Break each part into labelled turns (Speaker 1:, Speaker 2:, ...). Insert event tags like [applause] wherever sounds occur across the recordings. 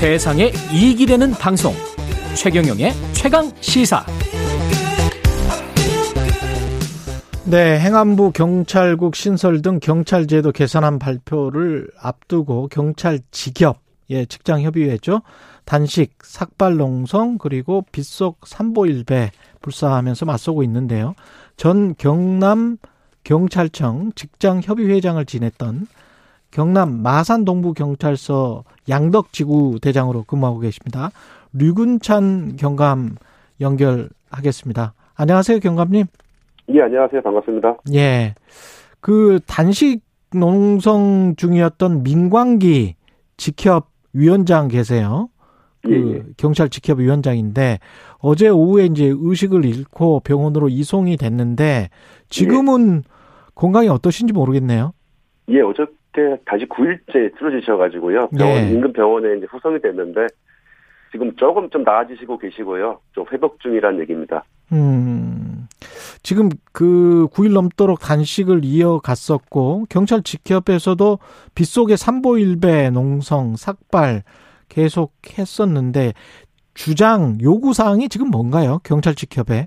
Speaker 1: 세상에 이익이 되는 방송 최경영의 최강 시사
Speaker 2: 네, 행안부 경찰국 신설 등 경찰 제도 개선안 발표를 앞두고 경찰 직업 예, 직장 협의회죠. 단식, 삭발 농성 그리고 빗속 삼보일배 불사하면서 맞서고 있는데요. 전 경남 경찰청 직장 협의회장을 지냈던 경남 마산 동부 경찰서 양덕 지구 대장으로 근무하고 계십니다. 류근찬 경감 연결하겠습니다. 안녕하세요, 경감님.
Speaker 3: 예, 안녕하세요. 반갑습니다.
Speaker 2: 예. 그 단식 농성 중이었던 민광기 직협 위원장 계세요. 그 예, 예. 경찰 직협 위원장인데 어제 오후에 이제 의식을 잃고 병원으로 이송이 됐는데 지금은 예. 건강이 어떠신지 모르겠네요.
Speaker 3: 예, 어저께 다시 9일째 쓰러지셔가지고요. 병원 예. 인근 병원에 이제 후송이 됐는데 지금 조금 좀 나아지시고 계시고요. 좀 회복 중이라는 얘기입니다.
Speaker 2: 음. 지금 그 9일 넘도록 단식을 이어갔었고 경찰 직협에서도 빗속의 삼보일배 농성 삭발 계속 했었는데 주장 요구 사항이 지금 뭔가요? 경찰 직협에?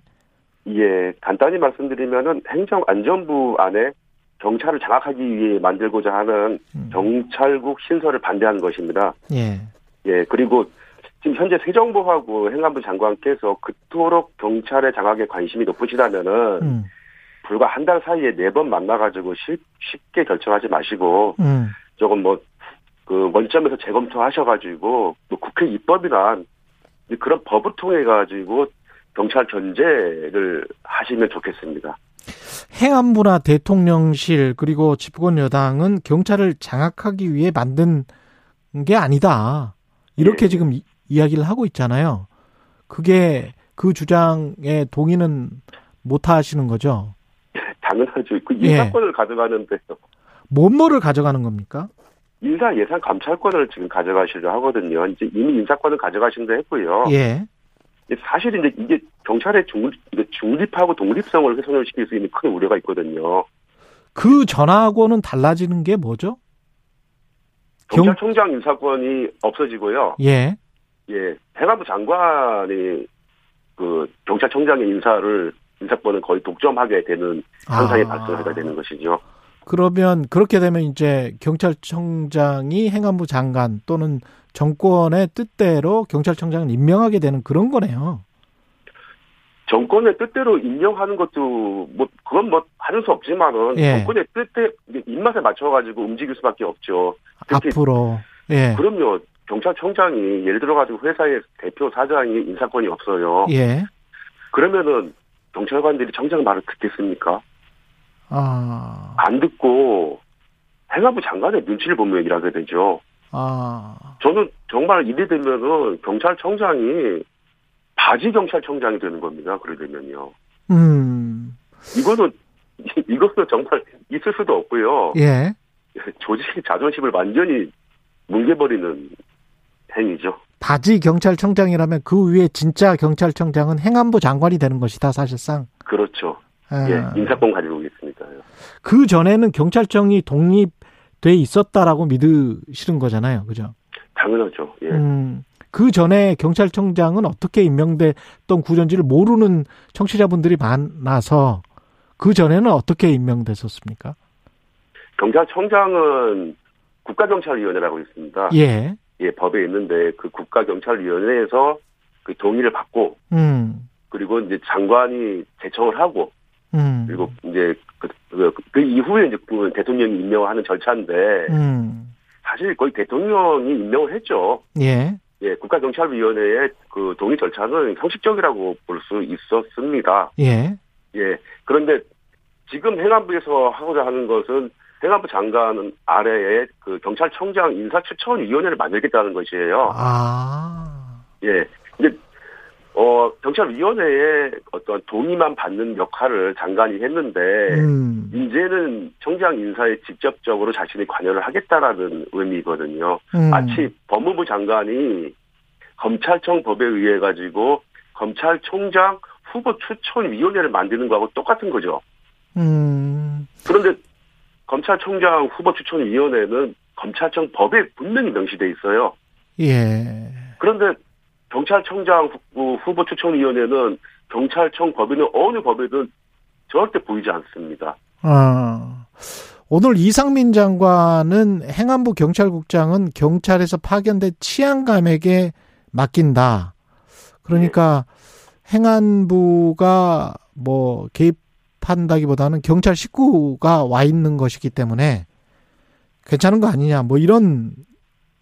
Speaker 3: 예, 간단히 말씀드리면은 행정안전부 안에 경찰을 장악하기 위해 만들고자 하는 음. 경찰국 신설을 반대하는 것입니다.
Speaker 2: 예.
Speaker 3: 예, 그리고 지금 현재 세정부하고 행안부 장관께서 그토록 경찰의 장악에 관심이 높으시다면은 음. 불과 한 달 사이에 네 번 만나가지고 쉽, 쉽게 결정하지 마시고 음. 조금 뭐 그 원점에서 재검토하셔가지고 뭐 국회 입법이나 그런 법을 통해 가지고 경찰 견제를 하시면 좋겠습니다.
Speaker 2: 행안부나 대통령실 그리고 집권 여당은 경찰을 장악하기 위해 만든 게 아니다. 이렇게 예. 지금 이야기를 하고 있잖아요. 그게 그 주장에 동의는 못 하시는 거죠?
Speaker 3: 당연하죠. 그 예. 인사권을 예. 가져가는데요.
Speaker 2: 뭔뭐를 가져가는 겁니까?
Speaker 3: 인사 예산 감찰권을 지금 가져가시려 하거든요. 이제 이미 인사권을 가져가신다 했고요.
Speaker 2: 예.
Speaker 3: 사실 이제 이게 경찰의 중립, 중립 하고 독립성을 훼손을 시킬 수 있는 큰 우려가 있거든요.
Speaker 2: 그 전하고는 달라지는 게 뭐죠?
Speaker 3: 경찰청장 인사권이 없어지고요.
Speaker 2: 예.
Speaker 3: 예, 행안부 장관이 그 경찰청장의 인사를 인사권을 거의 독점하게 되는 현상이 아. 발생하게 되는 것이죠.
Speaker 2: 그러면 그렇게 되면 이제 경찰청장이 행안부 장관 또는 정권의 뜻대로 경찰청장을 임명하게 되는 그런 거네요.
Speaker 3: 정권의 뜻대로 임명하는 것도 뭐 그건 뭐 하는 수 없지만은 예. 정권의 뜻에 입맛에 맞춰 가지고 움직일 수밖에 없죠.
Speaker 2: 앞으로 예.
Speaker 3: 그럼요. 경찰청장이 예를 들어 가지고 회사의 대표 사장이 인사권이 없어요.
Speaker 2: 예.
Speaker 3: 그러면은 경찰관들이 청장 말을 듣겠습니까?
Speaker 2: 아.
Speaker 3: 안 듣고 행안부 장관의 눈치를 보며 일하게 되죠.
Speaker 2: 아.
Speaker 3: 저는 정말 이래 되면은 경찰청장이 바지 경찰청장이 되는 겁니다. 그래 되면요.
Speaker 2: 음.
Speaker 3: 이거는 [laughs] 이거는 정말 있을 수도 없고요.
Speaker 2: 예.
Speaker 3: 조직의 자존심을 완전히 뭉개버리는 행위죠.
Speaker 2: 바지 경찰청장이라면 그 위에 진짜 경찰청장은 행안부 장관이 되는 것이다 사실상.
Speaker 3: 그렇죠. 아. 예, 인사권 가지고 있습니다.
Speaker 2: 그 전에는 경찰청이 독립돼 있었다라고 믿으시는 거잖아요, 그죠?
Speaker 3: 당연하죠. 예.
Speaker 2: 음, 그 전에 경찰청장은 어떻게 임명됐던 구전지를 모르는 청취자분들이 많아서 그 전에는 어떻게 임명됐었습니까?
Speaker 3: 경찰청장은 국가경찰위원회라고 있습니다.
Speaker 2: 예.
Speaker 3: 예, 법에 있는데 그 국가경찰위원회에서 그 동의를 받고,
Speaker 2: 음.
Speaker 3: 그리고 이제 장관이 제청을 하고,
Speaker 2: 음.
Speaker 3: 그리고 이제 그, 그, 그 이후에 이제 그 대통령이 임명하는 절차인데,
Speaker 2: 음.
Speaker 3: 사실 거의 대통령이 임명을 했죠.
Speaker 2: 예.
Speaker 3: 예, 국가경찰위원회의 그 동의 절차는 형식적이라고 볼 수 있었습니다.
Speaker 2: 예.
Speaker 3: 예. 그런데 지금 행안부에서 하고자 하는 것은 행안부 장관 아래에 그 경찰청장 인사추천위원회를 만들겠다는 것이에요.
Speaker 2: 아.
Speaker 3: 예. 근데, 어, 경찰위원회에 어떤 동의만 받는 역할을 장관이 했는데,
Speaker 2: 음.
Speaker 3: 이제는 청장 인사에 직접적으로 자신이 관여를 하겠다라는 의미거든요.
Speaker 2: 음.
Speaker 3: 마치 법무부 장관이 검찰청 법에 의해 가지고 검찰총장 후보 추천위원회를 만드는 거하고 똑같은 거죠.
Speaker 2: 음.
Speaker 3: 그런데 검찰총장 후보 추천위원회는 검찰청 법에 분명히 명시돼 있어요.
Speaker 2: 예.
Speaker 3: 그런데 경찰청장 후- 후보 추천위원회는 경찰청 법인은 어느 법에든 절대 보이지 않습니다.
Speaker 2: 아, 오늘 이상민 장관은 행안부 경찰국장은 경찰에서 파견된 치안감에게 맡긴다. 그러니까 행안부가 뭐 개입한다기보다는 경찰 식구가 와 있는 것이기 때문에 괜찮은 거 아니냐. 뭐 이런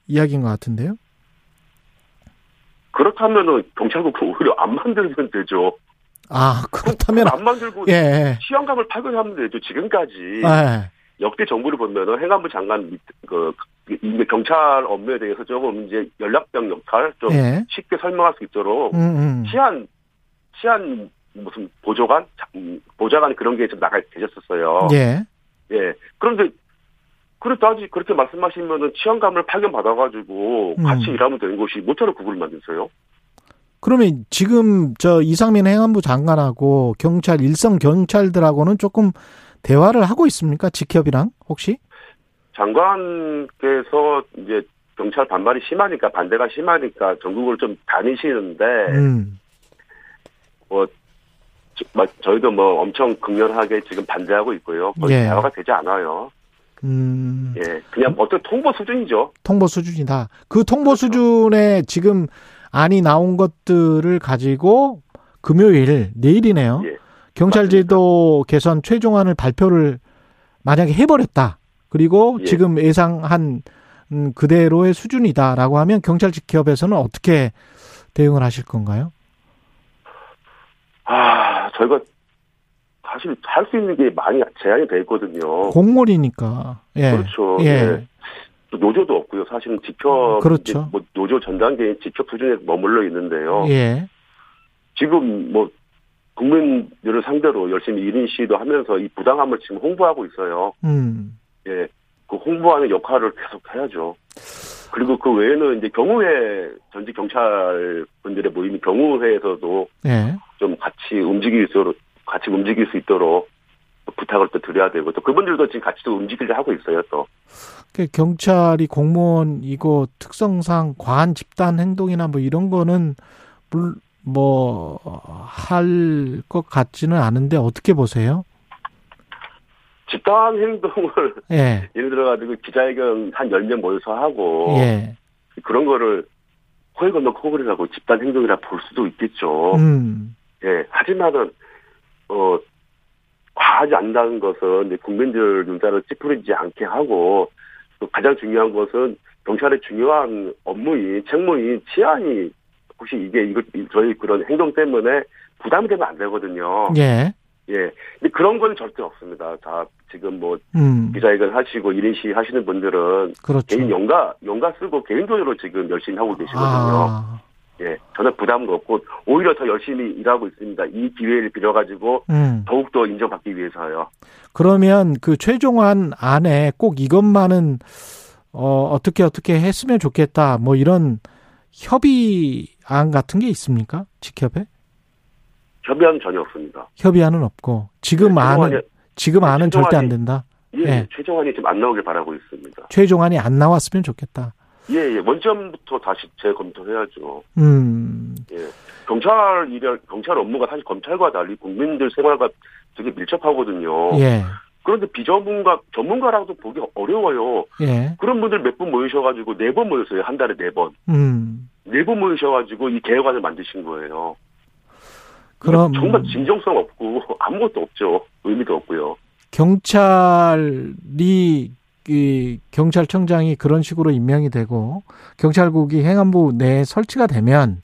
Speaker 2: 이야기인 것 같은데요.
Speaker 3: 그렇다면은 경찰국은 오히려 안 만들면 되죠.
Speaker 2: 아, 그렇다면
Speaker 3: 안 만들고
Speaker 2: 예. 예.
Speaker 3: 치안감을 파견하면 되죠. 지금까지
Speaker 2: 예.
Speaker 3: 역대 정부를 보면은 행안부 장관 밑- 그 경찰 업무에 대해서 조금 이제 연락병 역할 좀
Speaker 2: 예.
Speaker 3: 쉽게 설명할 수 있도록
Speaker 2: 음, 음.
Speaker 3: 치안 치안 무슨 보조관 자- 음, 보좌관 그런 게 좀 나가 계셨었어요.
Speaker 2: 예.
Speaker 3: 예. 그런데 그렇다지 그렇게 말씀하시면은 치안감을 파견 받아가지고
Speaker 2: 음.
Speaker 3: 같이 일하면 되는 것이 모처럼 구글 만드세요?
Speaker 2: 그러면 지금 저 이상민 행안부 장관하고 경찰 일선 경찰들하고는 조금 대화를 하고 있습니까? 직협이랑 혹시?
Speaker 3: 장관께서 이제 경찰 반발이 심하니까 반대가 심하니까 전국을 좀 다니시는데
Speaker 2: 음.
Speaker 3: 저- 막 저희도 뭐 엄청 극렬하게 지금 반대하고 있고요. 거의
Speaker 2: 예.
Speaker 3: 대화가 되지 않아요.
Speaker 2: 음.
Speaker 3: 예, 그냥 어떤 통보 수준이죠.
Speaker 2: 통보 수준이다. 그 통보
Speaker 3: 그렇죠.
Speaker 2: 수준에 지금 안이 나온 것들을 가지고 금요일 내일이네요.
Speaker 3: 예.
Speaker 2: 경찰제도 개선 최종안을 발표를 만약에 해버렸다. 그리고
Speaker 3: 예.
Speaker 2: 지금 예상한 음, 그대로의 수준이다라고 하면 경찰 직협에서는 어떻게 대응을 하실 건가요?
Speaker 3: 아, 저희가 사실 할 수 있는 게 많이 제한이 돼 있거든요.
Speaker 2: 공무원이니까. 예.
Speaker 3: 그렇죠.
Speaker 2: 예.
Speaker 3: 예. 또 노조도 없고요. 사실은 지켜
Speaker 2: 그렇죠.
Speaker 3: 뭐 노조 전 단계인 지켜 수준에 머물러 있는데요.
Speaker 2: 예.
Speaker 3: 지금 뭐 국민들을 상대로 열심히 1인 시위도 하면서 이 부당함을 지금 홍보하고 있어요.
Speaker 2: 음.
Speaker 3: 예. 그 홍보하는 역할을 계속 해야죠. 그리고 그 외에는 이제 경우회 전직 경찰 분들의 모임이 경우회에서도
Speaker 2: 예.
Speaker 3: 좀 같이 움직일 수 있도록 같이 움직일 수 있도록 부탁을 또 드려야 되고 또 그분들도 지금 같이 또 움직이려 하고 있어요 또.
Speaker 2: 그 경찰이 공무원이고 특성상 과한 집단 행동이나 뭐 이런 거는 뭐 할 것 같지는 않은데 어떻게 보세요?
Speaker 3: 집단 행동을
Speaker 2: 예. [laughs]
Speaker 3: 예를 들어가지고 기자회견 한 10명 모여서 하고
Speaker 2: 예.
Speaker 3: 그런 거를 코에 건너 코골이라고 집단 행동이라 볼 수도 있겠죠.
Speaker 2: 음.
Speaker 3: 예. 하지만은 어 과하지 않다는 것은 국민들 눈살을 찌푸리지 않게 하고 또 가장 중요한 것은 경찰의 중요한 업무인 책무인 치안이 혹시 이게 이거 저희 그런 행동 때문에 부담이 되면 안 되거든요.
Speaker 2: 예.
Speaker 3: 예. 근데 그런 건 절대 없습니다. 다 지금 뭐
Speaker 2: 음.
Speaker 3: 기자회견 하시고 1인 시 하시는 분들은
Speaker 2: 그렇죠.
Speaker 3: 개인 연가 연가 쓰고 개인 돈으로 지금 열심히 하고 계시거든요.
Speaker 2: 아.
Speaker 3: 예. 전혀 부담도 없고 오히려 더 열심히 일하고 있습니다. 이 기회를 빌어 가지고
Speaker 2: 음.
Speaker 3: 더욱 더 인정받기 위해서요.
Speaker 2: 그러면 그 최종안 안에 꼭 이것만은 어 어떻게 어떻게 했으면 좋겠다. 뭐 이런 협의안 같은 게 있습니까? 직협에?
Speaker 3: 협의는 전혀 없습니다.
Speaker 2: 협의안은 없고 지금
Speaker 3: 네,
Speaker 2: 안은
Speaker 3: 최종안이-
Speaker 2: 지금 안은 절대 안
Speaker 3: 최종안이-
Speaker 2: 된다.
Speaker 3: 예,
Speaker 2: 예.
Speaker 3: 최종안이 지금 안 나오길 바라고 있습니다.
Speaker 2: 최종안이 안 나왔으면 좋겠다.
Speaker 3: 예, 예. 원점부터 다시 재검토해야죠.
Speaker 2: 음.
Speaker 3: 예. 경찰 일을 경찰 업무가 사실 검찰과 달리 국민들 생활과 되게 밀접하거든요.
Speaker 2: 예.
Speaker 3: 그런데 비전문가 전문가라고도 보기 어려워요.
Speaker 2: 예.
Speaker 3: 그런 분들 몇 분 모이셔가지고 네 번 모였어요. 한 달에 네 번.
Speaker 2: 음.
Speaker 3: 네 번 모이셔가지고 이 개혁안을 만드신 거예요.
Speaker 2: 그럼
Speaker 3: 정말 진정성 없고 [laughs] 아무것도 없죠. 의미도 없고요.
Speaker 2: 경찰이 이 경찰청장이 그런 식으로 임명이 되고 경찰국이 행안부 내에 설치가 되면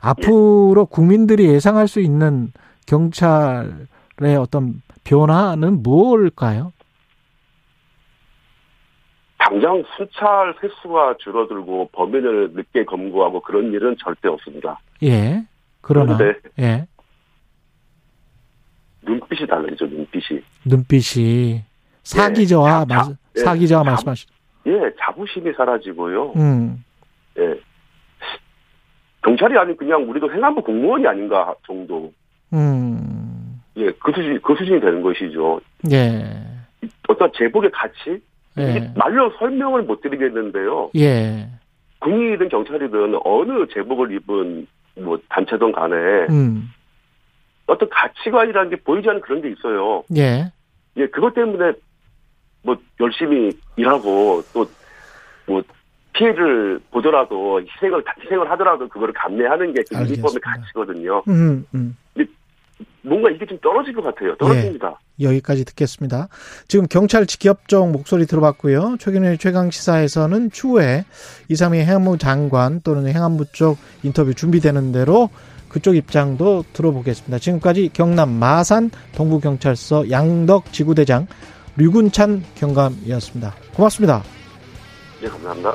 Speaker 2: 앞으로 국민들이 예상할 수 있는 경찰의 어떤 변화는 무엇일까요?
Speaker 3: 당장 순찰 횟수가 줄어들고 범인을 늦게 검거하고 그런 일은 절대 없습니다.
Speaker 2: 예. 그러나
Speaker 3: 그런데
Speaker 2: 예.
Speaker 3: 눈빛이 달라지죠. 눈빛이.
Speaker 2: 눈빛이
Speaker 3: 자- 자-
Speaker 2: 말
Speaker 3: 예.
Speaker 2: 사기저하
Speaker 3: 자-
Speaker 2: 말씀하시.
Speaker 3: 예, 자부심이 사라지고요.
Speaker 2: 음.
Speaker 3: 예. 경찰이 아닌 그냥 우리도 행안부 공무원이 아닌가 정도.
Speaker 2: 음.
Speaker 3: 예, 그 수준, 그 수준이 되는 것이죠.
Speaker 2: 예.
Speaker 3: 어떤 제복의 가치?
Speaker 2: 예.
Speaker 3: 말로 설명을 못 드리겠는데요.
Speaker 2: 예.
Speaker 3: 국민이든 경찰이든 어느 제복을 입은 뭐 단체든 간에
Speaker 2: 음.
Speaker 3: 어떤 가치관이라는 게 보이지 않는 그런 게 있어요.
Speaker 2: 예.
Speaker 3: 예, 그것 때문에 뭐 열심히 일하고 또 뭐 피해를 보더라도 희생을 희생을 하더라도 그거를 감내하는 게그
Speaker 2: 알겠습니다.
Speaker 3: 유니폼의 가치거든요.
Speaker 2: 음, 음.
Speaker 3: 뭔가 이게 좀 떨어질 것 같아요. 떨어집니다.
Speaker 2: 여기까지 듣겠습니다. 지금 경찰 직협정 목소리 들어봤고요. 최근에 최강 시사에서는 추후에 이삼희 행안부 장관 또는 행안부 쪽 인터뷰 준비되는 대로 그쪽 입장도 들어보겠습니다. 지금까지 경남 마산 동부경찰서 양덕 지구대장 류군찬 경감이었습니다. 고맙습니다.
Speaker 3: 예, 감사합니다.